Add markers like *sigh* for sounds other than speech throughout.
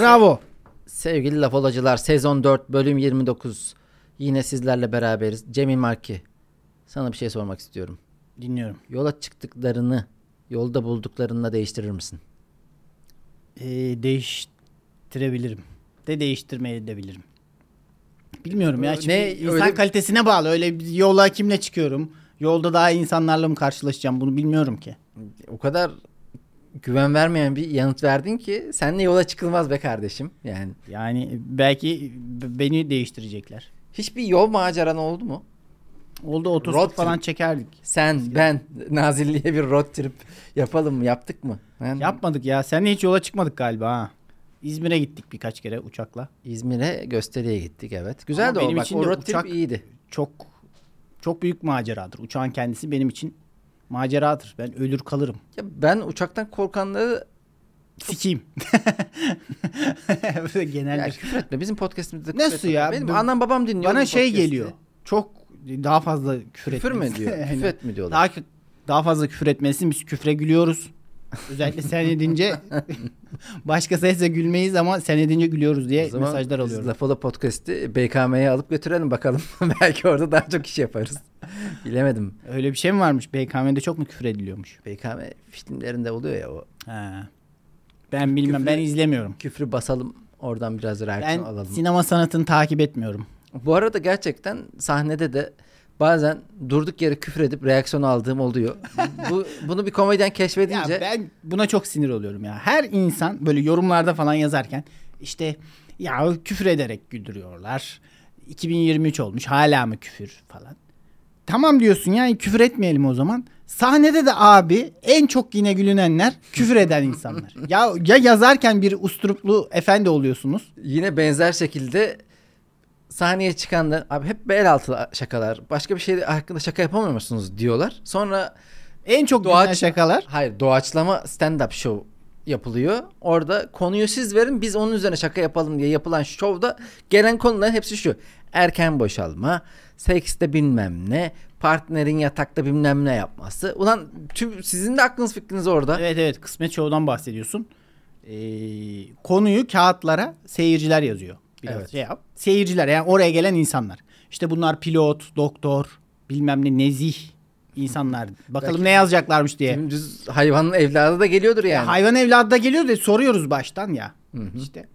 Bravo. Sevgili laf olacılar sezon 4 bölüm 29 yine sizlerle beraberiz. Cemil Marki sana bir şey sormak istiyorum. Dinliyorum. Yola çıktıklarını yolda bulduklarınla değiştirir misin? Ee, değiştirebilirim. De değiştirmeye de bilirim. Bilmiyorum ya. Çünkü Ne, insan öyle- kalitesine bağlı. Öyle bir yola kimle çıkıyorum? Yolda daha iyi insanlarla mı karşılaşacağım? Bunu bilmiyorum ki. O kadar güven vermeyen bir yanıt verdin ki senle yola çıkılmaz be kardeşim. Yani Yani belki beni değiştirecekler. hiçbir yol maceran oldu mu? Oldu Road otostop trip. falan çekerdik. Sen, ben, *laughs* Nazilli'ye bir road trip yapalım mı? Yaptık mı? Ben Yapmadık ya. Seninle hiç yola çıkmadık galiba ha. İzmir'e gittik birkaç kere uçakla. İzmir'e gösteriye gittik evet. Güzeldi Ama o. benim Bak, için o de road uçak- trip iyiydi. Çok çok büyük maceradır. Uçağın kendisi benim için maceradır. Ben ölür kalırım. Ya ben uçaktan korkanları Sikiyim. *laughs* Böyle genel ya küfür etme. Bizim podcast'imizde küfür Nasıl etme. ya? Benim Ben- anam babam dinliyor. Bana şey geliyor. Çok daha fazla küfür, Küfür mü etmesi. diyor? Yani *laughs* küfür et mi diyorlar? daha daha fazla küfür etmesin. Biz küfre gülüyoruz. Özellikle sen edince *laughs* başkası ise gülmeyiz ama sen edince gülüyoruz diye mesajlar biz alıyorum. Lafola Podcast'i BKM'ye alıp götürelim bakalım. *laughs* Belki orada daha çok iş yaparız. Bilemedim. Öyle bir şey mi varmış? BKM'de çok mu küfür ediliyormuş? BKM filmlerinde oluyor ya o. Ha. Ben bilmem. Küfrü- Ben izlemiyorum. Küfrü basalım oradan biraz Ben reaksiyon alalım. sinema sanatını takip etmiyorum. Bu arada gerçekten sahnede de bazen durduk yere küfür edip reaksiyon aldığım oluyor. Bu bunu bir komedyen Ya keşfedince ben buna çok sinir oluyorum ya. Her insan böyle yorumlarda falan yazarken işte ya küfür ederek güldürüyorlar. 2023 olmuş hala mı küfür falan. Tamam diyorsun ya küfür etmeyelim o zaman. Sahnede de abi en çok yine gülünenler küfür eden insanlar. *laughs* ya ya yazarken bir usturuplu efendi oluyorsunuz. yine benzer şekilde sahneye çıkanlar abi hep bel altı şakalar başka bir şey hakkında şaka yapamıyor musunuz diyorlar. Sonra En çok Doğaç- şakalar. hayır doğaçlama stand up show yapılıyor. Orada konuyu siz verin biz onun üzerine şaka yapalım diye yapılan şovda gelen konuların hepsi şu. Erken boşalma, sekste bilmem ne, partnerin yatakta bilmem ne yapması. Ulan tüm sizin de aklınız fikriniz orada. Evet evet kısmet şovdan bahsediyorsun. Ee, konuyu kağıtlara seyirciler yazıyor. Biraz Evet. şey yap. Seyirciler yani oraya gelen insanlar. İşte bunlar pilot, doktor, bilmem ne nezih insanlar. *laughs* Bakalım Belki- ne yazacaklarmış diye. Dümdüz hayvanın evladı da geliyordur yani. Ya hayvan evladı da geliyor da soruyoruz baştan ya. İşte.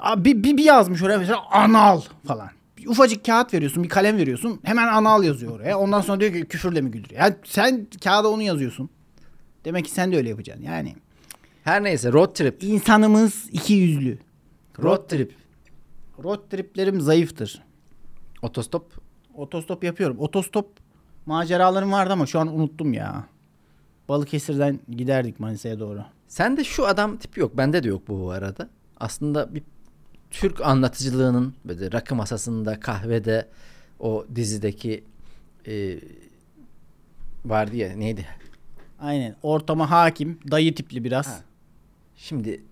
Abi bir, bir, bir yazmış oraya mesela anal falan. Bir ufacık kağıt veriyorsun, bir kalem veriyorsun. Hemen anal yazıyor oraya. Ondan sonra diyor ki küfürle mi güldürüyor? Yani sen kağıda onu yazıyorsun. Demek ki sen de öyle yapacaksın. Yani Her neyse road trip. İnsanımız iki yüzlü. Road trip. Road triplerim zayıftır. Otostop. Otostop yapıyorum. Otostop maceralarım vardı ama şu an unuttum ya. Balıkesir'den giderdik Manisa'ya doğru. Sende şu adam tipi yok. Bende de yok bu arada. Aslında bir Türk anlatıcılığının böyle rakı masasında, kahvede o dizideki e, vardı ya neydi? Aynen. Ortama hakim. Dayı tipli biraz. Ha. Şimdi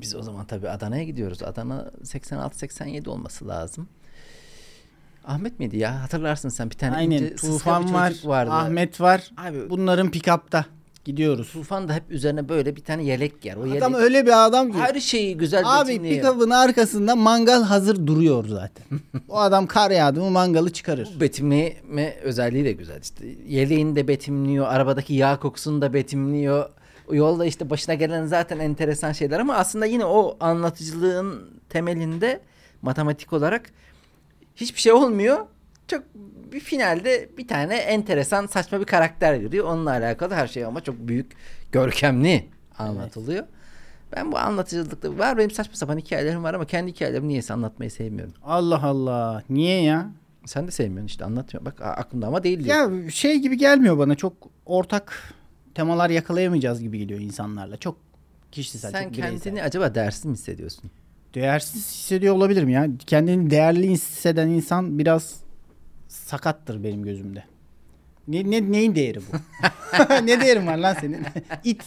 biz o zaman tabii Adana'ya gidiyoruz. Adana 86-87 olması lazım. Ahmet miydi ya? Hatırlarsın sen bir tane Aynen. ince, Tufan var. vardı. Ahmet var. Abi Bunların pick-up'ta. Gidiyoruz. Tufan da hep üzerine böyle bir tane yelek giyer. O Adam yelek öyle bir adam ki. her şeyi güzel Abi pick-up'ın arkasında mangal hazır duruyor zaten. *laughs* o adam kar yağdı mı mangalı çıkarır. Bu betimleme özelliği de güzel. İşte yeleğini de betimliyor, arabadaki yağ kokusunu da betimliyor. Yolda işte başına gelen zaten enteresan şeyler ama aslında yine o anlatıcılığın temelinde matematik olarak hiçbir şey olmuyor. Çok bir finalde bir tane enteresan saçma bir karakter giriyor. Onunla alakalı her şey ama çok büyük, görkemli anlatılıyor. Ben bu anlatıcılıkta var benim saçma sapan hikayelerim var ama kendi hikayelerimi niyeyse anlatmayı sevmiyorum. Allah Allah. Niye ya? Sen de sevmiyorsun işte anlatmıyor. Bak aklımda ama değil diyor. Ya şey gibi gelmiyor bana. Çok ortak temalar yakalayamayacağız gibi geliyor insanlarla. Çok kişisel, Sen çok bireysel. kendini acaba değersiz mi hissediyorsun? Değersiz hissediyor olabilirim ya. Kendini değerli hisseden insan biraz sakattır benim gözümde. Ne, ne neyin değeri bu? *laughs* *laughs* ne değerin var lan senin? *laughs* İt.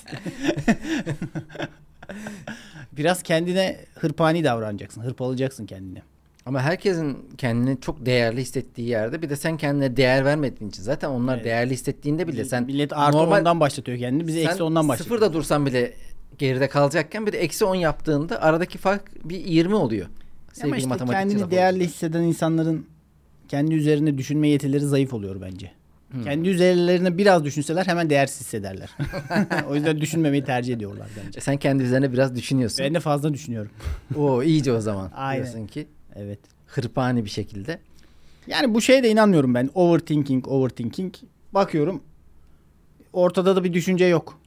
biraz kendine hırpani davranacaksın. Hırpalayacaksın kendini. Ama herkesin kendini çok değerli hissettiği yerde bir de sen kendine değer vermediğin için zaten onlar Evet. değerli hissettiğinde bile sen Millet artı normal- ondan başlatıyor kendini. Bizi eksi ondan başlatıyor. sıfırda dursan bile geride kalacakken bir de eksi 10 yaptığında aradaki fark bir 20 oluyor. Ama Sevgili işte matematikçi kendini değerli oldu. hisseden insanların kendi üzerine düşünme yetileri zayıf oluyor bence. Hmm. Kendi üzerlerine biraz düşünseler hemen değersiz hissederler. *laughs* o yüzden düşünmemeyi tercih ediyorlar bence. Sen kendi üzerine biraz düşünüyorsun. Ben de fazla düşünüyorum. Oo iyice o zaman. *laughs* Aynen. Diyorsun ki Evet. hırpani bir şekilde. Yani bu şeye de inanmıyorum ben. Overthinking, overthinking. Bakıyorum ortada da bir düşünce yok.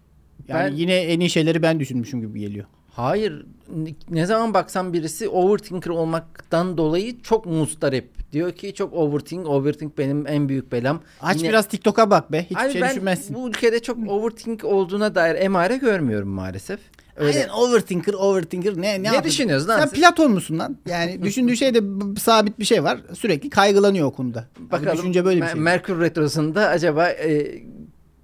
Yani Ben- yine en iyi şeyleri ben düşünmüşüm gibi geliyor. Hayır. Ne zaman baksan birisi overthinker olmaktan dolayı çok mustarip. Diyor ki çok overthink, overthink benim en büyük belam. Aç Yine- biraz TikTok'a bak be. Hiçbir Abi şey ben düşünmezsin. bu ülkede çok overthink olduğuna dair emare görmüyorum maalesef. Öyle. Aynen overthinker, overthinker. Ne, ne, Ne düşünüyorsun lan Sen siz? Platon musun lan? Yani *laughs* düşündüğü şeyde sabit bir şey var. Sürekli kaygılanıyor o konuda. Bakalım düşünce böyle bir şey. Merkür Retrosu'nda acaba e,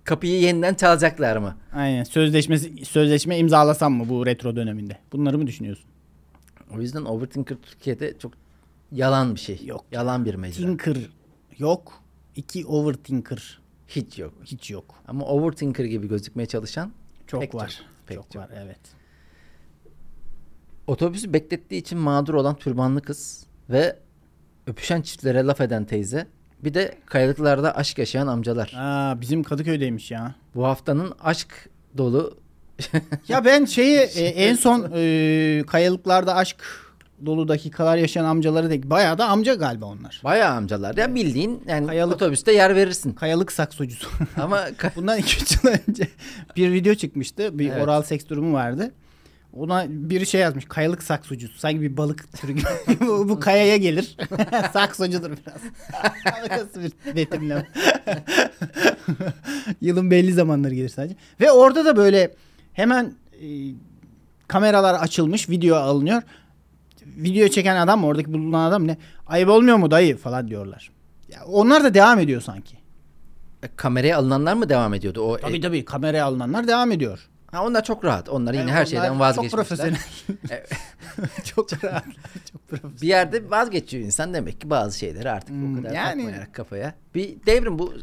kapıyı yeniden çalacaklar mı? Aynen. Sözleşmesi sözleşme imzalasam mı bu retro döneminde? Bunları mı düşünüyorsun? O yüzden overthinker Türkiye'de çok yalan bir şey. Yok. Yalan bir mecra. Thinker yok. İki overthinker Hiç yok. hiç yok. Ama overthinker gibi gözükmeye çalışan Çok var. çok, pek çok, çok. var evet. Otobüsü beklettiği için mağdur olan türbanlı kız ve öpüşen çiftlere laf eden teyze. Bir de kayalıklarda aşk yaşayan amcalar. Aa, bizim Kadıköy'deymiş ya. Bu haftanın aşk dolu Ya ben şeyi e, en son *laughs* e, kayalıklarda aşk dolu dakikalar yaşayan amcaları da bayağı da amca galiba onlar. bayağı amcalar. Ya bildiğin yani Kayalık- otobüste yer verirsin. Kayalık saksocusu. *laughs* Ama *laughs* Bundan 2-3 yıl önce bir video çıkmıştı. Bir Evet. oral seks durumu vardı. Ona biri şey yazmış. Kayalık saksocusu. Sanki bir balık türü gibi. *laughs* bu, bu kayaya gelir. Saksocudur biraz. Nasıl bir betimleme. Yılın belli zamanları gelir sadece. Ve orada da böyle hemen e, kameralar açılmış. Video alınıyor. Video çeken adam mı? Oradaki bulunan adam ne? Ayıp olmuyor mu dayı falan diyorlar. Ya onlar da devam ediyor sanki. kameraya alınanlar mı devam ediyordu? O Tabii e, tabii kameraya alınanlar devam ediyor. ha, onlar çok rahat. Onlar yine Yani her onlar şeyden Çok vazgeçmişler. profesyonel. Evet. *laughs* çok *laughs* rahat. Çok profesyonel. Bir yerde vazgeçiyor insan demek ki bazı şeyleri artık Hmm, o kadar yani- takmayarak kafaya. Bir devrim bu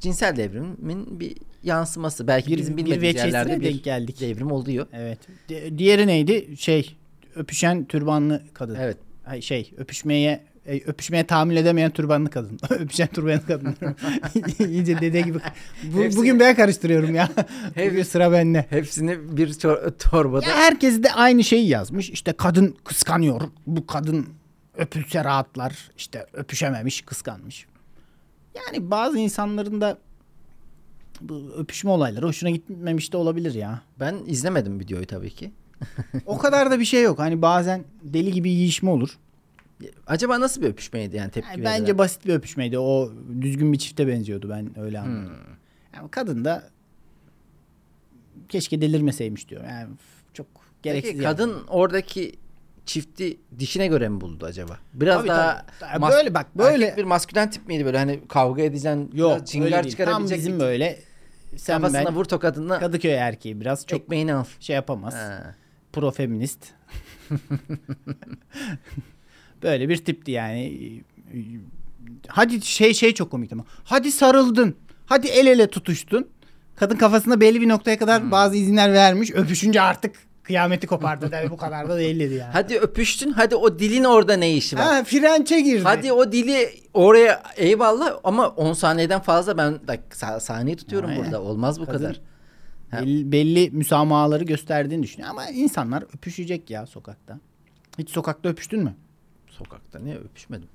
cinsel devrimin bir yansıması. Belki Bir- bizim bir bilmediğimiz veçesine yerlerde bir denk geldik. devrim oluyor. Evet. Di- diğeri neydi? Şey öpüşen türbanlı kadın. Evet. Ay, şey öpüşmeye e, öpüşmeye tahammül edemeyen türbanlı kadın. *laughs* öpüşen türbanlı kadın. *laughs* İyice dede gibi. Bu, Hepsi- bugün ben karıştırıyorum ya. *laughs* Hep- bugün sıra bende. Hepsini bir çor- torbada. Ya herkes de aynı şeyi yazmış. İşte kadın kıskanıyor. Bu kadın öpülse rahatlar. İşte öpüşememiş, kıskanmış. Yani bazı insanların da bu öpüşme olayları hoşuna gitmemiş de olabilir ya. Ben izlemedim videoyu tabii ki. O kadar da bir şey yok. Hani bazen deli gibi yiyişme olur. Acaba nasıl bir öpüşmeydi yani tepki Yani verilen? bence basit bir öpüşmeydi. O düzgün bir çifte benziyordu ben öyle anladım. Hmm. Yani kadın da keşke delirmeseymiş diyor. Yani çok gereksiz. Peki yani. kadın oradaki çifti dişine göre mi buldu acaba? Biraz Tabii, daha tabii. Böyle bak, böyle- bir maskülen tip miydi böyle hani kavga edeceksin Yok çingar değil. Tam çıkarabilecek bizim bir- böyle sen kafasına ben vur tokadını Kadıköy erkeği biraz çok ekmeğini al. şey yapamaz. Ha. Profeminist. Böyle bir tipti yani. Hadi şey şey çok komik ama. Hadi sarıldın. Hadi el ele tutuştun. Kadın kafasında belli bir noktaya kadar Hmm. bazı izinler vermiş. Öpüşünce artık kıyameti kopardı. Yani bu kadar da değil dedi yani. Hadi öpüştün hadi o dilin orada ne işi var? Ha, frençe girdi. Hadi o dili oraya eyvallah ama 10 saniyeden fazla ben bak, sa- saniye tutuyorum Aynen. burada. Olmaz bu Kadın- kadar. Belli, belli müsamahaları gösterdiğini düşünüyor. Ama insanlar öpüşecek ya sokakta. Hiç sokakta öpüştün mü? Sokakta ne öpüşmedim.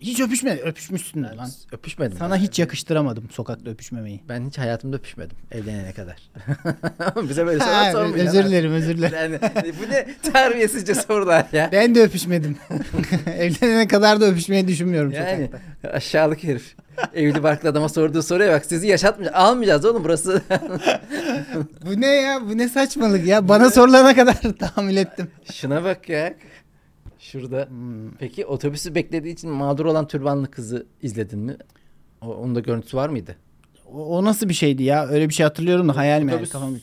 Hiç öpüşme. Öpüşmüşsün de lan. Öpüşmedim. Sana hiç yakıştıramadım sokakta öpüşmemeyi. Ben hiç hayatımda öpüşmedim evlenene kadar. *laughs* Bize böyle sorular sormayacaksın. özür dilerim özür dilerim. Yani, bu ne terbiyesizce sorular ya. Ben de öpüşmedim. *laughs* Evlenene kadar da öpüşmeyi düşünmüyorum Yani sokakta. aşağılık herif. Evli barklı adama sorduğu soruya bak sizi yaşatmayacağız. Almayacağız oğlum burası. *laughs* Bu ne ya? Bu ne saçmalık ya? Bana sorulana kadar tahammül ettim. Şuna bak ya. Şurada. Hmm. Peki otobüsü beklediği için mağdur olan türbanlı kızı izledin mi? O, onun da görüntüsü var mıydı? O, o nasıl bir şeydi ya? Öyle bir şey hatırlıyorum da hayal mi yani? Otobüs Kafam...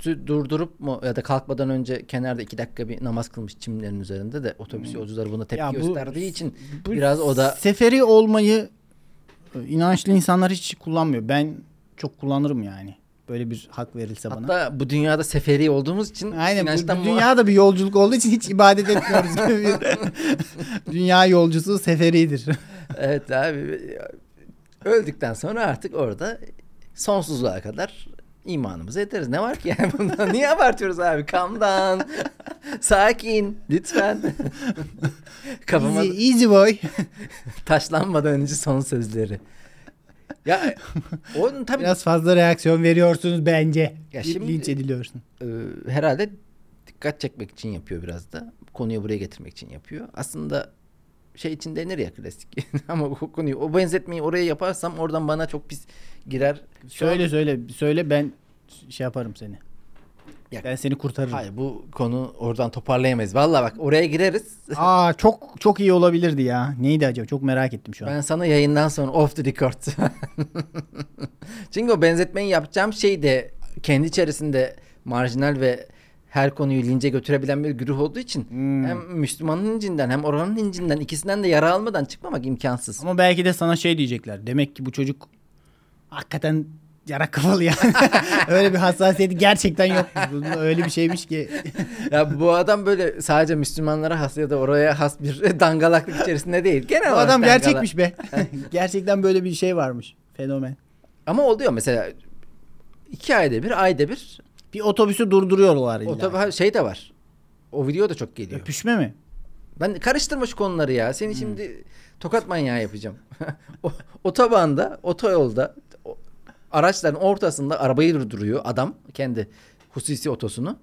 Tü- durdurup mu ya da kalkmadan önce kenarda iki dakika bir namaz kılmış çimlerin üzerinde de otobüs yolcuları buna tepki Hmm. Ya bu- gösterdiği için Bu biraz o da Seferi olmayı e, inançlı insanlar hiç kullanmıyor. Ben çok kullanırım yani. Böyle bir hak verilse bana. Hatta bu dünyada seferi olduğumuz için Aynen bu, bu dünyada bir yolculuk olduğu için hiç ibadet etmiyoruz gibi bir *laughs* dünya yolcusu seferidir. *laughs* Evet abi. Öldükten sonra artık orada sonsuzluğa kadar imanımızı ederiz. Ne var ki yani *laughs* bunda? Niye abartıyoruz abi? Calm down. Sakin. Lütfen. Kafama Easy, easy boy. taşlanmadan önce son sözleri. Ya onun *laughs* tabii Biraz fazla reaksiyon veriyorsunuz bence. Ya şimdi- Linç ediliyorsun. e, herhalde dikkat çekmek için yapıyor biraz da. Konuyu buraya getirmek için yapıyor. Aslında şey için denir ya klasik. *laughs* Ama o konuyu o benzetmeyi oraya yaparsam oradan bana çok pis girer. Şu Söyle söyle söyle ben şey yaparım seni. Ya- Ben seni kurtarırım. Hayır bu konu oradan toparlayamayız. Vallahi bak oraya gireriz. *laughs* Aa çok çok iyi olabilirdi ya. Neydi acaba? Çok merak ettim şu an. Ben sana yayından sonra off the record. *laughs* Çünkü o benzetmeyi yapacağım şey de kendi içerisinde marjinal ve her konuyu lince götürebilen bir güruh olduğu için Hmm. hem Müslümanın incinden hem oranın incinden ikisinden de yara almadan çıkmamak imkansız. Ama belki de sana şey diyecekler. Demek ki bu çocuk hakikaten yara kafalı yani. *laughs* öyle bir hassasiyeti gerçekten yok. *laughs* Öyle bir şeymiş ki. ya bu adam böyle sadece Müslümanlara has ya da oraya has bir *laughs* dangalaklık içerisinde değil. Genel Bu adam dangala- gerçekmiş be. gerçekten böyle bir şey varmış. Fenomen. Ama oluyor mesela iki ayda bir ayda bir Bir otobüsü durduruyorlar illa. o tabii şey de var. O video da çok geliyor. Öpüşme mi? Ben karıştırma şu konuları ya. Seni şimdi tokat manyağı yapacağım. o, otobanda, otoyolda araçların ortasında arabayı durduruyor adam kendi hususi otosunu.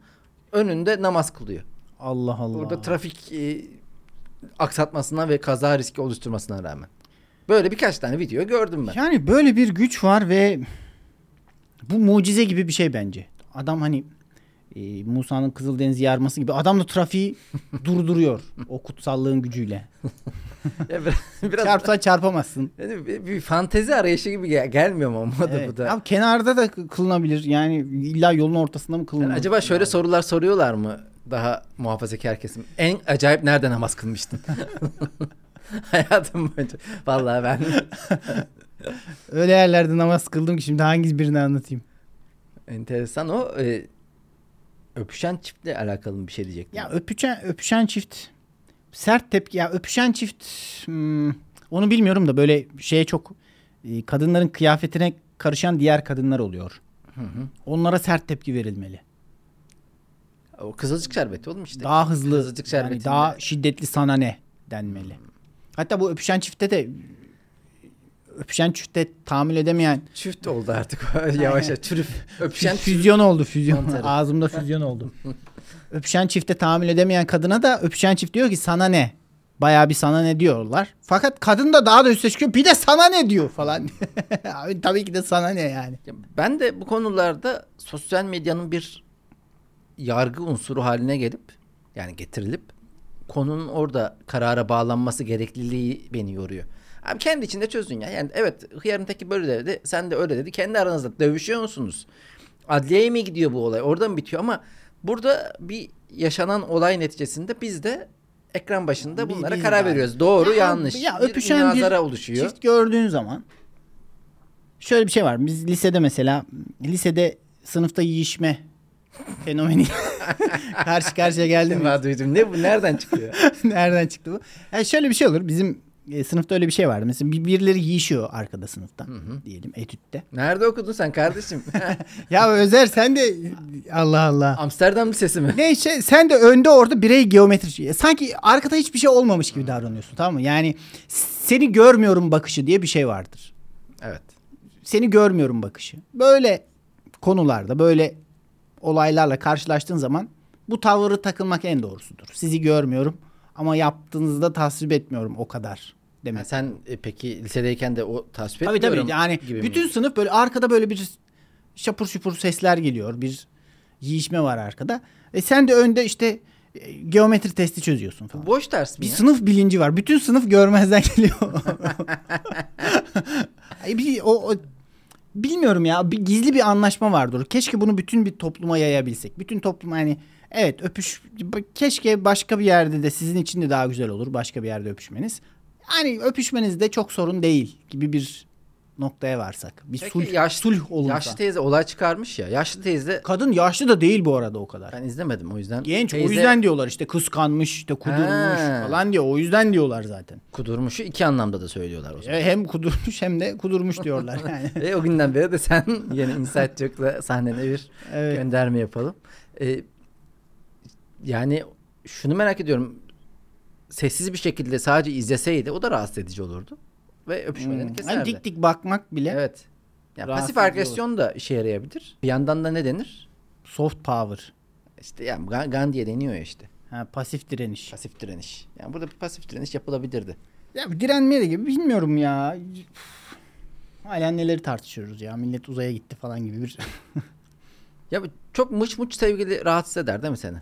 Önünde namaz kılıyor. Allah Allah. Orada trafik e, aksatmasına ve kaza riski oluşturmasına rağmen. Böyle birkaç tane video gördüm ben. Yani böyle bir güç var ve bu mucize gibi bir şey bence. Adam hani e, Musa'nın Kızıldeniz'i yarması gibi adam da trafiği *laughs* durduruyor o kutsallığın gücüyle. *laughs* Ya biraz, biraz Çarpsa çarpamazsın. Yani bir, bir fantezi arayışı gibi gel- gelmiyor mu ama da Evet. bu da. Abi kenarda da kılınabilir. Yani illa yolun ortasında mı Yani kılınır? acaba şöyle sorular soruyorlar mı daha muhafazakar kesim? En acayip nerede namaz kılmıştın? *laughs* Hayatım boyunca. Vallahi ben Öyle yerlerde namaz kıldım ki şimdi hangi birini anlatayım? enteresan o e, öpüşen çiftle alakalı bir şey diyecektim. Ya öpüşen öpüşen çift sert tepki ya öpüşen çift hmm, onu bilmiyorum da böyle şeye çok e, kadınların kıyafetine karışan diğer kadınlar oluyor. Hı hı. Onlara sert tepki verilmeli. O kızılcık şerbeti oğlum işte. Daha hızlı Kızılcık yani daha şiddetli sana ne denmeli. Hatta bu öpüşen çifte de öpüşen çifte tahammül edemeyen Çift oldu artık *laughs* yavaş yavaş. Çürüf. Öpüşen füzyon oldu füzyon. Mantarı. *laughs* Ağzımda füzyon oldu. *laughs* öpüşen çifte tahammül edemeyen kadına da öpüşen çift diyor ki sana ne? Bayağı bir sana ne diyorlar. Fakat kadın da daha da üste çıkıyor. Bir de sana ne diyor falan. Abi, tabii ki de sana ne yani. Ya Ben de bu konularda sosyal medyanın bir yargı unsuru haline gelip yani getirilip konunun orada karara bağlanması gerekliliği beni yoruyor. Abi kendi içinde çözün ya. Yani evet hıyarın teki böyle dedi. Sen de öyle dedi. Kendi aranızda dövüşüyor musunuz? Adliyeye mi gidiyor bu olay? Orada mı bitiyor? Ama burada bir yaşanan olay neticesinde biz de ekran başında Bir- bunlara biz karar de- veriyoruz. Doğru Ya, yanlış. ya bir öpüşen bir münazara oluşuyor. Çift gördüğün zaman şöyle bir şey var. Biz lisede mesela lisede sınıfta yiyişme *laughs* fenomeni karşı karşıya geldim. Ben duydum. Ne bu? Nereden çıkıyor? *laughs* Nereden çıktı bu? Yani şöyle bir şey olur. Bizim e, sınıfta öyle bir şey vardı. Mesela bir- birileri yiyişiyor arkada sınıfta. Diyelim etütte. Nerede okudun sen kardeşim? *laughs* *laughs* Ya Özer sen de Allah Allah. Amsterdam Lisesi mi? Neyse sen de önde orada birey geometri. Sanki arkada hiçbir şey olmamış gibi davranıyorsun tamam mı? Yani seni görmüyorum bakışı diye bir şey vardır. Evet. Seni görmüyorum bakışı. Böyle konularda böyle olaylarla karşılaştığın zaman bu tavırı takılmak en doğrusudur. Sizi görmüyorum ama yaptığınızda tasvip etmiyorum o kadar demek. Yani sen e, peki lisedeyken de o tasvip Tabii etmiyorum tabii yani gibi bütün mi? sınıf böyle arkada böyle bir şapur şupur sesler geliyor. Bir yiyişme var arkada. E sen de önde işte e, geometri testi çözüyorsun falan. Boş ders mi Bir ya? sınıf bilinci var. Bütün sınıf görmezden *laughs* geliyor. Bir, o, o- bilmiyorum ya. Bir, gizli bir anlaşma vardır. Keşke bunu bütün bir topluma yayabilsek. Bütün toplum hani evet öpüş keşke başka bir yerde de sizin için de daha güzel olur başka bir yerde öpüşmeniz. Hani öpüşmeniz de çok sorun değil gibi bir noktaya varsak. Bir Peki sulh, yaş- sulh olunsa. Yaşlı teyze olay çıkarmış ya. Yaşlı teyze Kadın yaşlı da değil bu arada o kadar. ben izlemedim o yüzden. Genç o Teyze yüzden diyorlar işte kıskanmış işte kudurmuş Ha. falan diyor. O yüzden diyorlar zaten. kudurmuşu iki anlamda da söylüyorlar o zaman. E, Hem kudurmuş hem de kudurmuş diyorlar *laughs* yani. Ve o günden beri de sen yeni Inside Joke'la sahnene bir Evet. gönderme yapalım. Ee, yani şunu merak ediyorum. Sessiz bir şekilde sadece izleseydi o da rahatsız edici olurdu. Ve öpüşmelerini Hmm. keserdi. Hani dik dik bakmak bile Evet. Yani pasif agresyon da işe yarayabilir. Bir yandan da ne denir? soft power. İşte yani Ga- Gandhi'ye deniyor ya işte. Ha, pasif direniş. Pasif direniş. Yani burada bir pasif direniş yapılabilirdi. Ya direnmeye de gibi bilmiyorum ya. Hala neleri tartışıyoruz ya. Millet uzaya gitti falan gibi bir. *laughs* Ya çok mıç mıç sevgili rahatsız eder değil mi seni?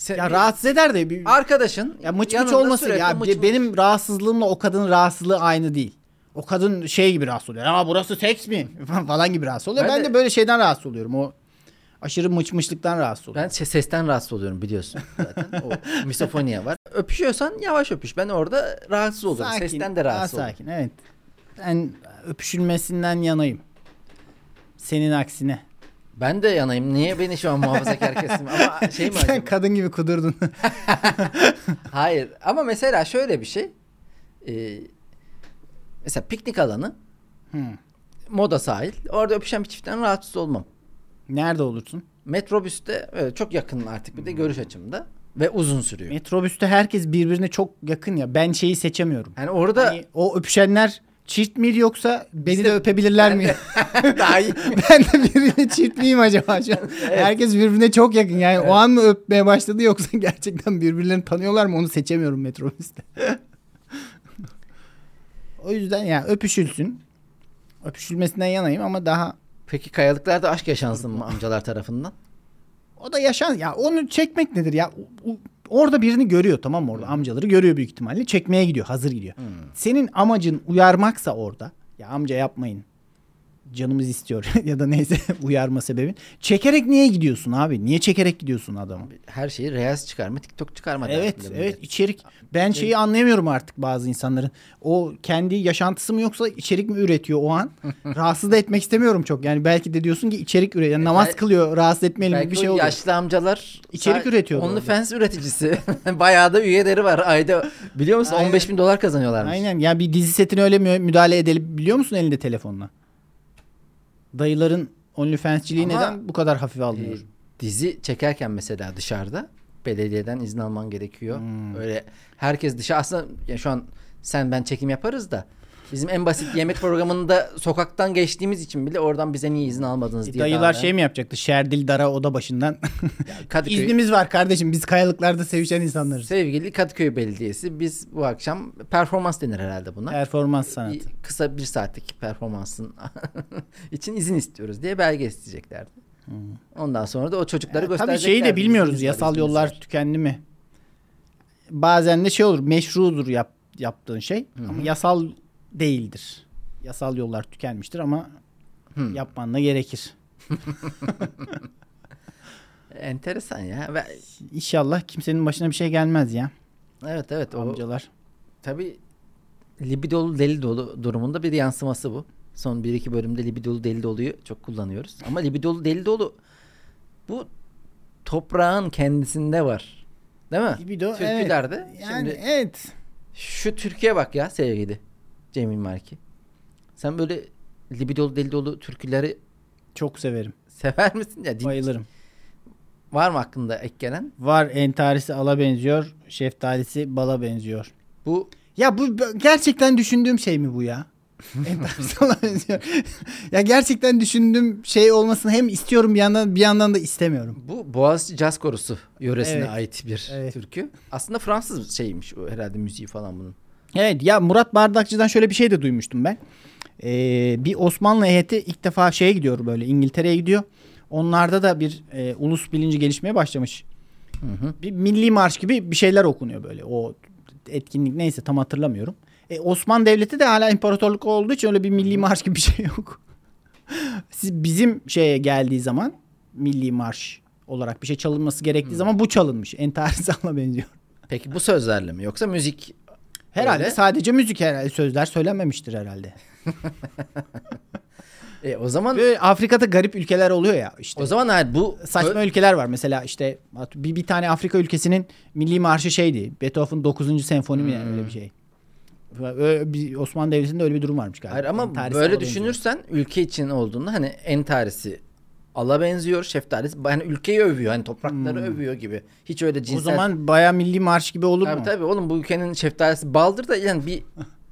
Sen, ya rahatsız eder de bir Arkadaşın ya mıç mıç olması ya mıç mıç. benim rahatsızlığımla o kadının rahatsızlığı aynı değil. O kadın şey gibi rahatsız oluyor. Ya burası seks mi? *laughs* falan gibi rahatsız oluyor. Ben Ben, de- de... böyle şeyden rahatsız oluyorum. O aşırı mıç mıçlıktan rahatsız oluyorum. Ben se- sesten rahatsız oluyorum biliyorsun *laughs* zaten. O misofoniya var. Öpüşüyorsan yavaş öpüş. Ben orada rahatsız oluyorum. Sesten de daha rahatsız oluyorum. sakin evet. Ben öpüşülmesinden yanayım. Senin aksine. Ben de yanayım. Niye beni şu an muhafazakar kesim? Ama *laughs* şey mi Sen acaba? kadın gibi kudurdun. *laughs* Hayır. Ama mesela şöyle bir şey. Ee, mesela piknik alanı. Hmm. Moda sahil. Orada öpüşen bir çiftten rahatsız olmam. Nerede olursun? Metrobüste evet, çok yakın artık bir de görüş açımda. Ve uzun sürüyor. Metrobüste herkes birbirine çok yakın ya. Ben şeyi seçemiyorum. Yani orada Hani o öpüşenler çift miydi yoksa beni de öpebilirler mi? *laughs* daha iyi. ben de birbirine çift miyim acaba şu an? Herkes birbirine çok yakın. Yani o an mı öpmeye başladı yoksa *laughs* gerçekten birbirlerini tanıyorlar mı onu seçemiyorum metrobüste. *laughs* o yüzden ya öpüşülsün. Öpüşülmesinden yanayım ama daha Peki kayalıklarda aşk yaşansın mı amcalar tarafından? o da yaşan ya onu çekmek nedir ya? O- o- Orada birini görüyor tamam mı? Orada amcaları görüyor büyük ihtimalle. Çekmeye gidiyor hazır gidiyor. Senin amacın uyarmaksa orada ya amca yapmayın canımız istiyor *laughs* ya da neyse *laughs* uyarma sebebin. Çekerek niye gidiyorsun abi? Niye çekerek gidiyorsun adamı? Her şeyi Reels çıkarma, TikTok çıkarma. Evet evet millet. içerik. Ben şeyi anlayamıyorum artık bazı insanların. O kendi yaşantısı mı yoksa içerik mi üretiyor o an? *laughs* rahatsız da etmek istemiyorum çok. Yani belki de diyorsun ki içerik üretiyor. Yani namaz Belki- kılıyor rahatsız etmeyelim Belki bir şey oluyor. yaşlı amcalar İçerik üretiyordu orada. OnlyFans üreticisi. Bayağı da üyeleri var. Ayda biliyor musun Aynen. 15 bin dolar kazanıyorlarmış. Aynen. Ya bir dizi setine öyle mü- müdahale edelim biliyor musun elinde telefonla? Dayıların OnlyFans'ciliği Ama- neden bu kadar hafife alınıyor? dizi çekerken mesela dışarıda belediyeden izin alman gerekiyor. Hmm. Öyle herkes dışarı aslında ya şu an sen ben çekim yaparız da bizim en basit yemek programında sokaktan geçtiğimiz için bile oradan bize niye izin almadınız E, diye. Dayılar davranan- şey mi yapacaktı? Şerdil Dara oda başından. Kadıköy, İznimiz var kardeşim. Biz kayalıklarda sevişen insanlarız. sevgili Kadıköy Belediyesi biz bu akşam performans denir herhalde buna. Performans sanatı. Bir kısa bir saatlik performansın *laughs* için izin istiyoruz diye belge isteyeceklerdi. Ondan sonra da o çocukları Ya, Tabii göstereceklerdi. şeyi de bilmiyoruz. Yasal yollar var. tükendi mi? Bazen de şey olur. Meşrudur yap, yaptığın şey. Ama yasal değildir. Yasal yollar tükenmiştir ama Hı. yapman da gerekir. *laughs* Enteresan ya. Ve, İnşallah kimsenin başına bir şey gelmez ya. evet evet o Amcalar. tabii libidolu deli dolu durumunda bir yansıması bu. Son 1-2 bölümde libidolu deli doluyu çok kullanıyoruz. Ama libidolu deli dolu bu toprağın kendisinde var. Değil mi? Libido, Türkülerde. evet. Yani Şimdi evet. şu Türkiye bak ya sevgili Cemil Marki. Sen böyle libidolu deli dolu türküleri Çok severim. sever misin? Ya din- Bayılırım. var mı aklında ek gelen? Var entarisi ala benziyor. Şeftalisi bala benziyor. Bu Ya bu gerçekten düşündüğüm şey mi bu ya? *laughs* Entarisi ala benziyor. ya gerçekten düşündüğüm şey olmasını hem istiyorum bir yandan bir yandan da istemiyorum. Bu Boğaziçi Caz Korosu yöresine Evet. ait bir Evet. türkü. Aslında Fransız şeymiş o herhalde müziği falan bunun. Evet ya Murat Bardakçı'dan şöyle bir şey de duymuştum ben. Ee, bir Osmanlı heyeti ilk defa şeye gidiyor böyle İngiltere'ye gidiyor. Onlarda da bir e, ulus bilinci gelişmeye başlamış. Hı hı. Bir milli marş gibi bir şeyler okunuyor böyle. O etkinlik neyse tam hatırlamıyorum. E, Osmanlı Devleti de hala imparatorluk olduğu için öyle bir milli marş gibi bir şey yok. *laughs* Siz bizim şeye geldiği zaman milli marş olarak bir şey çalınması gerektiği zaman bu çalınmış. Entari Sal'a benziyor. Peki bu sözlerle mi yoksa müzik Herhalde Öyle. sadece müzik herhalde sözler söylenmemiştir herhalde. *laughs* E, o zaman Böyle Afrika'da garip ülkeler oluyor ya işte. o zaman hayır bu Saçma ülkeler var. Mesela işte bir, bir tane Afrika ülkesinin milli marşı şeydi. Beethoven 9. senfoni mi yani öyle bir şey. Öyle bir, Osmanlı Devleti'nde öyle bir durum varmış galiba. Hayır ama Entarisi böyle düşünürsen ülke için olduğunda hani entarisi ala benziyor, şeftalisi hani ülkeyi övüyor, hani toprakları övüyor gibi. Hiç öyle cinsel Hmm. O zaman baya milli marş gibi olur Tabii mu? tabii oğlum bu ülkenin şeftalisi baldır da yani bir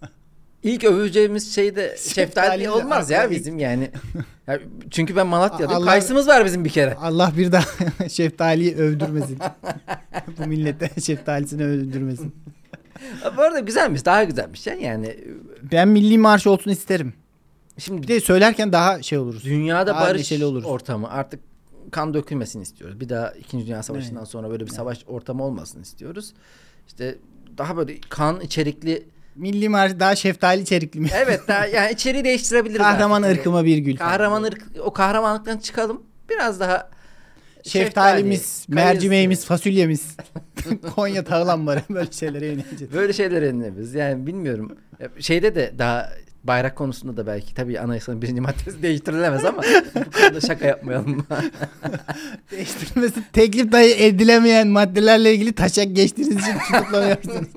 *laughs* ilk öveceğimiz şey de şeftali olmaz ya bizim yani. *laughs* Ya çünkü ben Malatya'dayım. Allah- Kayısımız var bizim bir kere. Allah bir daha *laughs* şeftaliyi övdürmesin. Bu millete şeftalisini övdürmesin. Bu arada güzelmiş, daha güzelmiş ya. Yani Ben milli marş olsun isterim. Şimdi Bir de söylerken daha şey oluruz. dünyada Daha barış oluruz. ortamı artık kan dökülmesini istiyoruz. Bir daha 2. Dünya Savaşı'ndan Evet. sonra böyle bir savaş ortamı olmasını istiyoruz. İşte daha böyle kan içerikli Milli marş daha şeftali içerikli mi? evet daha *laughs* yani içeriği değiştirebiliriz. Kahraman artık. ırkıma bir gül. Kahraman ırk o kahramanlıktan çıkalım. Biraz daha Şeftalimiz, şeftali, mercimeğimiz, fasulyemiz. *laughs* Konya tağlan var böyle şeylere yöneleceğiz. Böyle şeyler önlememiz. Yani bilmiyorum. Şeyde de daha bayrak konusunda da belki tabii anayasanın birinci maddesi değiştirilemez ama bu konuda şaka yapmayalım. *laughs* Değiştirilmesi teklif dahi edilemeyen maddelerle ilgili taşak geçtiğiniz için tutuklanıyorsunuz.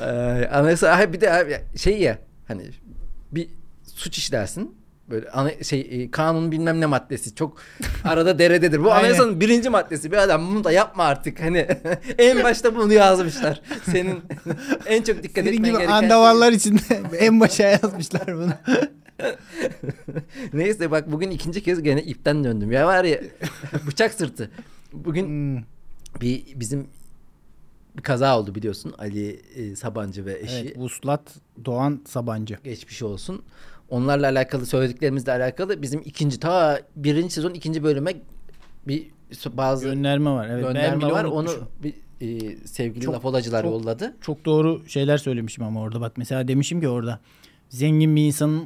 Ee, anayasa ay bir de şey ya hani bir suç işlersin. Böyle ana, şey e, kanun bilmem ne maddesi çok arada derededir. Bu Aynen. anayasanın birinci maddesi. Bir adam bunu da yapma artık. Hani *laughs* en başta bunu yazmışlar. Senin *laughs* en çok dikkat Senin etmen gibi gereken andavallar içinde *laughs* en başa yazmışlar bunu. Neyse bak bugün ikinci kez gene ipten döndüm. Ya var ya bıçak sırtı. Bugün Hmm. bir bizim bir kaza oldu biliyorsun. Ali e, Sabancı ve eşi. Evet, Vuslat Doğan Sabancı. Geçmiş olsun. Onlarla alakalı söylediklerimizle alakalı bizim ikinci ta birinci sezon ikinci bölüme bir bazı Gönderme var. Evet, gönderme var. unutmuşum. Onu bir e, sevgili Çok- lafolacılar çok- yolladı. Çok doğru şeyler söylemişim ama orada bak mesela demişim ki orada zengin bir insanın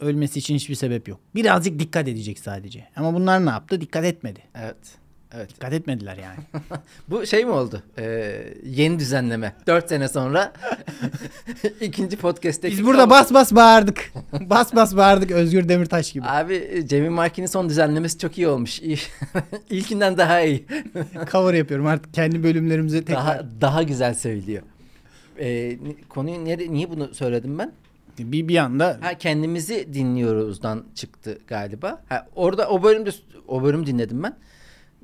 ölmesi için hiçbir sebep yok. Birazcık dikkat edecek sadece. Ama bunlar ne yaptı? Dikkat etmedi. Evet. Evet. Dikkat etmediler yani. *laughs* Bu şey mi oldu? Ee, yeni düzenleme. Dört sene sonra *laughs* ikinci podcast'teki Biz burada bas bas bağırdık. bas bas bağırdık Özgür Demirtaş gibi. Abi Cemil Markin'in son düzenlemesi çok iyi olmuş. *laughs* İlkinden daha iyi. Cover yapıyorum artık kendi bölümlerimize tekrar. Daha daha güzel söylüyor. Ee, konuyu niye, niye bunu söyledim ben? Bir, bir anda Ha kendimizi dinliyoruzdan çıktı galiba. Ha, orada o bölümde o bölüm dinledim ben.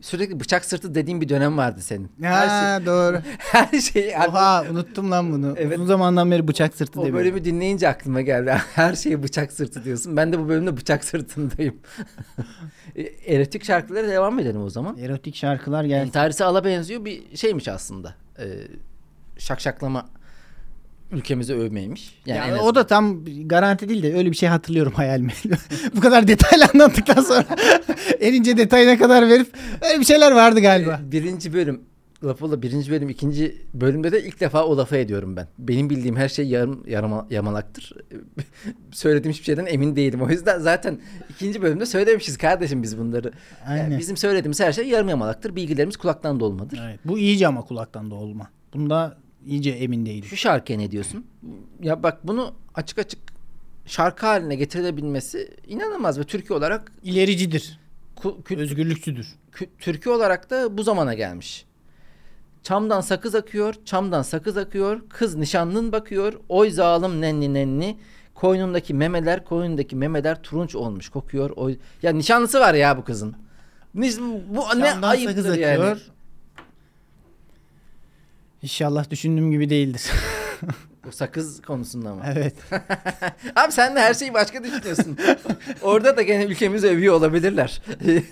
Sürekli bıçak sırtı dediğim bir dönem vardı senin. Her, şey, Ha doğru. *laughs* her şeyi Oha unuttum lan bunu. Evet. Uzun zamandan beri bıçak sırtı o demiyorum. bölümü dinleyince aklıma geldi. *laughs* Her şeye bıçak sırtı diyorsun. Ben de bu bölümde bıçak sırtındayım. *laughs* E, Erotik şarkılara devam edelim o zaman. Erotik şarkılar geldi. Entarisi ala benziyor bir şeymiş aslında. Ee, şakşaklama ülkemizi övmeymiş. Yani, Yani o da tam garanti değil de öyle bir şey hatırlıyorum hayalime. *laughs* Bu kadar detaylı anlattıktan sonra *laughs* en ince detayına kadar verip öyle bir şeyler vardı galiba. Ee, birinci bölüm lafı birinci bölüm ikinci bölümde de ilk defa o lafı ediyorum ben. Benim bildiğim her şey yarım yarama, yamalaktır. *laughs* Söylediğim hiçbir şeyden emin değilim. O yüzden zaten ikinci bölümde söylemişiz kardeşim biz bunları. Yani Aynen. bizim söylediğimiz her şey yarım yamalaktır. Bilgilerimiz kulaktan dolmadır. Evet, bu iyice ama kulaktan da olma. Bunda iyice emin değilim. Şu şarkıya ne diyorsun? Ya bak bunu açık açık şarkı haline getirilebilmesi inanılmaz ve türkü olarak İlericidir. ku- kü- Özgürlükçüdür. kü- türkü olarak da bu zamana gelmiş. Çamdan sakız akıyor, çamdan sakız akıyor, kız nişanlın bakıyor, oy zalim nenni nenni, koynundaki memeler, koynundaki memeler turunç olmuş kokuyor. Oy... Ya nişanlısı var ya bu kızın. Niş- Bu ne Çamdan ayıptır sakız yani. akıyor. İnşallah düşündüğüm gibi değildir. *laughs* O sakız konusunda mı? evet. *laughs* Abi sen de her şeyi başka düşünüyorsun. *laughs* Orada da gene ülkemizi övüyor olabilirler.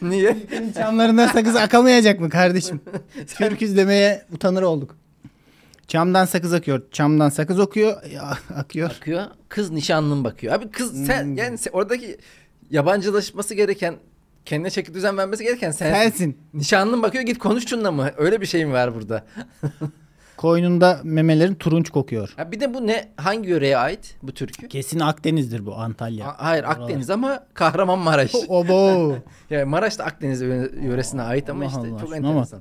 Niye? Çamlarından sakız akamayacak mı kardeşim? Türküz demeye utanır olduk. Çamdan sakız akıyor. Çamdan sakız okuyor. akıyor. Bakıyor. Kız nişanlın bakıyor. Abi kız sen Hmm. yani sen- oradaki yabancılaşması gereken kendine çeki düzen vermesi gereken sen. Sensin. Nişanlın bakıyor git konuş şununla mı? Öyle bir şey mi var burada? Koynunda memelerin turunç kokuyor. Ha bir de bu ne? Hangi yöreye ait bu türkü? Kesin Akdeniz'dir bu Antalya. Ha- Hayır Akdeniz ama Kahramanmaraş. *laughs* Obo. yani Maraş da Akdeniz yö- yöresine ait ama Allah işte Allah, çok enteresan.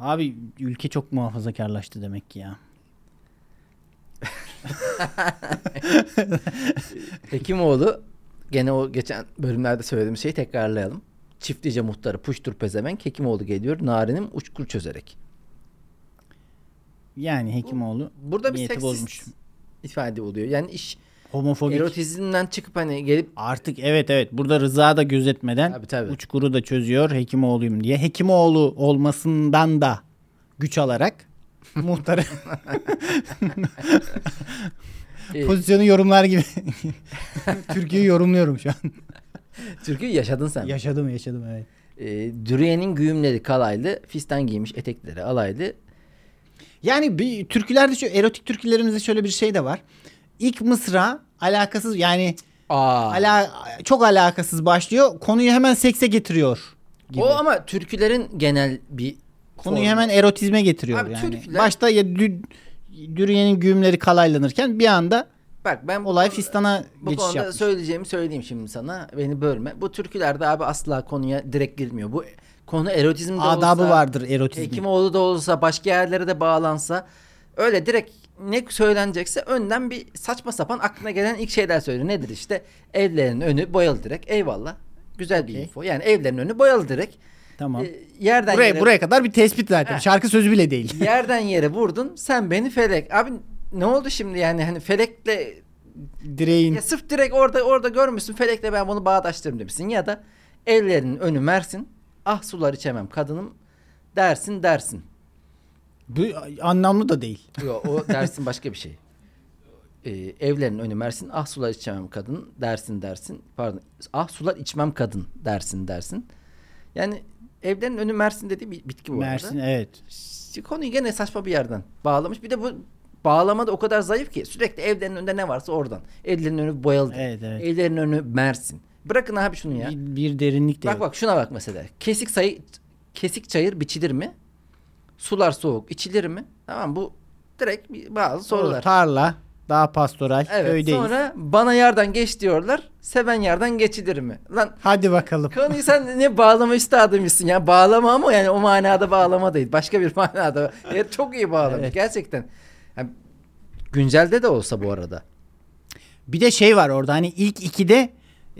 Abi ülke çok muhafazakarlaştı demek ki ya. *laughs* Hekimoğlu gene o geçen bölümlerde söylediğim şeyi tekrarlayalım. Çiftlice muhtarı puştur pezevenk Hekimoğlu geliyor narinim uçkur çözerek. Yani Hekimoğlu Burada bir seksist bozmuş. ifade oluyor. Yani iş Homofobik. erotizmden çıkıp hani gelip Artık evet evet burada rıza da gözetmeden Tabii, tabii. uçkuru da çözüyor Hekimoğlu'yum diye. Hekimoğlu olmasından da güç alarak *laughs* muhtarı pozisyonu yorumlar gibi. *laughs* Türkiye'yi yorumluyorum şu an. Türkiye'yi yaşadın sen. Yaşadım yaşadım evet. E, Dürüye'nin güğümleri kalaylı, fistan giymiş etekleri alaylı. Yani bir türkülerde şu erotik türkülerimizde şöyle bir şey de var. İlk mısra alakasız yani Aa. ala, çok alakasız başlıyor. Konuyu hemen sekse getiriyor gibi. O ama türkülerin genel bir Konuyu formu. hemen erotizme getiriyor Abi yani. türküler- Başta ya dü, Dürüye'nin güğümleri kalaylanırken bir anda Bak ben olay fistana bu geçiş konuda yapmış. söyleyeceğimi söyleyeyim şimdi sana. Beni bölme. Bu türkülerde abi asla konuya direkt girmiyor. Bu konu erotizm de Adabı olsa, vardır erotizmin. Hekimoğlu da olsa, başka yerlere de bağlansa öyle direkt ne söylenecekse önden bir saçma sapan aklına gelen ilk şeyler söylüyor. Nedir işte? Evlerin önü boyalı direkt. Eyvallah. Güzel bir info. Yani evlerin önü boyalı direkt. Tamam. Ee, yerden buraya yere, buraya kadar bir tespit zaten. Heh. Şarkı sözü bile değil. *laughs* yerden yere vurdun. Sen beni felek. Abi ne oldu şimdi yani hani felekle Direğin ya sırf direkt orada orada görmüşsün felekle ben bunu bağdaştırırım demişsin ya da evlerinin önü Mersin ah sular içemem kadınım dersin dersin. bu anlamlı da değil. *laughs* Yok o dersin başka bir şey. Ee, evlerin önü Mersin ah sular içemem kadın dersin dersin pardon ah sular içmem kadın dersin dersin. Yani evlerin önü Mersin dediği bir bitki bu Mersin arada. evet. Konuyu gene saçma bir yerden bağlamış. Bir de bu bağlama da o kadar zayıf ki sürekli evlerin önünde ne varsa oradan. Evlerin önü boyalı. Evet evet. Evlerin önü Mersin. Bırakın abi şunu ya. Bir, bir derinlik de Bak yok. bak şuna bak mesela. Kesik sayı kesik çayır biçilir mi? Sular soğuk içilir mi? Tamam bu direkt bir bazı sorular. Tarla, daha pastoral, Evet köydeyiz. sonra bana yardan geç diyorlar. Seven yardan geçilir mi? Lan Hadi bakalım. konuyu sen ne bağlama üstadıymışsın ya. Bağlama ama yani o manada bağlama değil. Başka bir *laughs* manada. Ya çok iyi bağlamış Evet. gerçekten. Yani güncelde de olsa bu arada. Bir de şey var orada hani ilk ikide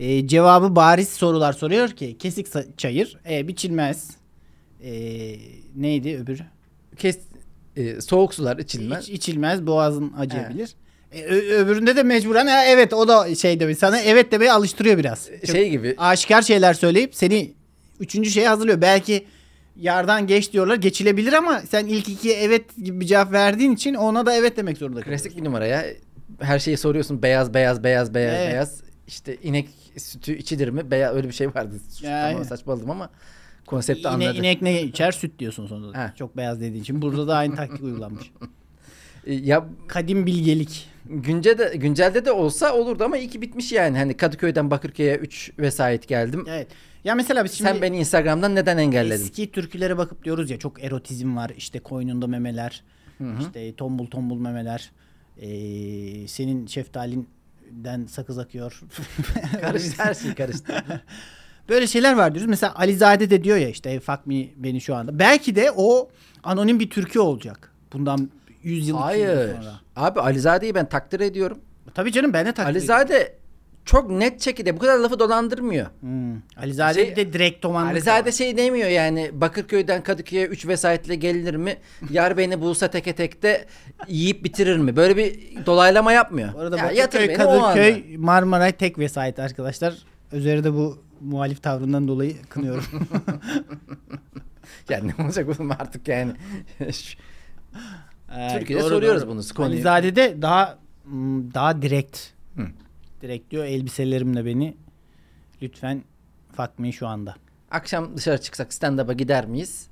e, cevabı bariz sorular soruyor ki kesik çayır e, biçilmez. E, neydi öbürü? Kes e, soğuk sular içilmez. İç, içilmez boğazın acıyabilir. E, ö- öbüründe de mecburen ha, evet o da şey demiş sana evet demeye alıştırıyor biraz. Çok şey gibi aşikar şeyler söyleyip seni üçüncü şeye hazırlıyor. Belki yardan geç diyorlar geçilebilir ama sen ilk ikiye evet gibi bir cevap verdiğin için ona da evet demek zorunda kalıyorsun. Klasik bir numara ya. Her şeyi soruyorsun beyaz beyaz beyaz beyaz Evet. beyaz. İşte inek sütü içilir mi? Beyaz öyle bir şey vardı. Ya, tamam saçmaladım ama konsepti İne, anladım. inek ne içer süt diyorsun sonunda. Heh. Çok beyaz dediğin için. Burada da aynı taktik uygulanmış. *laughs* E, Ya Kadim bilgelik. günce de güncelde de olsa olurdu ama iyi ki bitmiş yani. Hani Kadıköy'den Bakırköy'e 3 vesayet geldim. Evet. Ya mesela biz şimdi Sen beni Instagram'dan neden engelledin? eski türkülere bakıp diyoruz ya çok erotizm var. İşte koynunda memeler. işte tombul tombul memeler. Ee, senin şeftalinden sakız akıyor. Karıştı her şey karıştı. Böyle şeyler var diyoruz. Mesela Alizade de diyor ya işte fuck me beni şu anda. Belki de o anonim bir türkü olacak. Bundan 100 yıl 200 Hayır. sonra. Abi Alizade'yi ben takdir ediyorum. Tabii canım ben de takdir ediyorum. Çok net şekilde bu kadar lafı dolandırmıyor. Hmm. Alizade Şey- de direkt tomanlık. Alizade şey demiyor yani Bakırköy'den Kadıköy'e 3 vesayetle gelinir mi? Yar beni bulsa teke tekte yiyip bitirir mi? Böyle bir dolaylama yapmıyor. Bu arada Ya Bakırköy. Kadıköy, Marmaray tek vesayet arkadaşlar. Üzeri de bu muhalif tavrından dolayı kınıyorum. *laughs* Yani ne olacak oğlum artık yani. *laughs* Türkiye'de doğru, soruyoruz doğru. bunu, konuyu. Alizade'de daha hmm, daha direkt. Hı. Direkt diyor elbiselerimle beni lütfen fuck me şu anda. Akşam dışarı çıksak stand-up'a gider miyiz?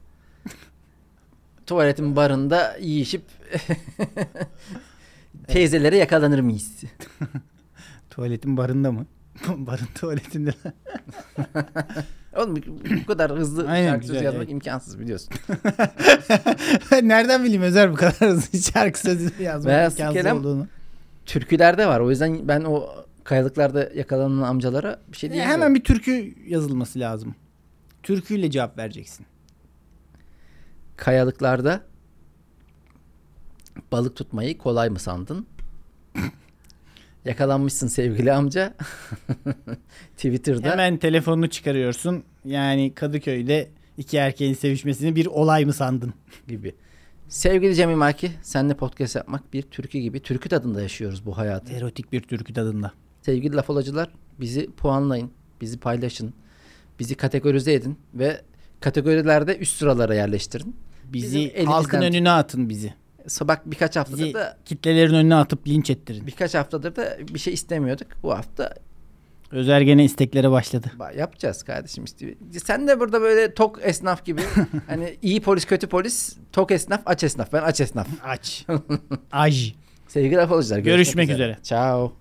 *laughs* Tuvaletin barında yiyişip *laughs* teyzelere yakalanır mıyız? *laughs* Tuvaletin barında mı? Barın tuvaletinde. Oğlum bu kadar hızlı Aynen, şarkı sözü yazmak evet. imkansız biliyorsun. Nereden bileyim Özer bu kadar hızlı şarkı sözü yazmak Beyaz imkansız olduğunu. Türkülerde var. O yüzden ben o kayalıklarda yakalanan amcalara bir şey diyemiyorum. hemen bir türkü yazılması lazım. Türküyle cevap vereceksin. Kayalıklarda balık tutmayı kolay mı sandın? *laughs* Yakalanmışsın sevgili amca. *laughs* Twitter'da. Hemen telefonunu çıkarıyorsun. Yani Kadıköy'de iki erkeğin sevişmesini bir olay mı sandın? gibi. Sevgili Cemil Maki, seninle podcast yapmak bir türkü gibi. Türkü tadında yaşıyoruz bu hayatı. Erotik bir türkü tadında. Sevgili laf olacılar, bizi puanlayın, bizi paylaşın, bizi kategorize edin ve kategorilerde üst sıralara yerleştirin. Bizi halkın önüne atın bizi. Sabah birkaç haftadır Bizi da kitlelerin önüne atıp linç ettirin. birkaç haftadır da bir şey istemiyorduk. Bu hafta Özer gene isteklere başladı. ba- yapacağız kardeşim işte. Sen de burada böyle tok esnaf gibi *laughs* hani iyi polis kötü polis tok esnaf aç esnaf ben aç esnaf. Aç. Aj. *laughs* Sevgili laf olacılar. Görüşmek üzere. Ciao.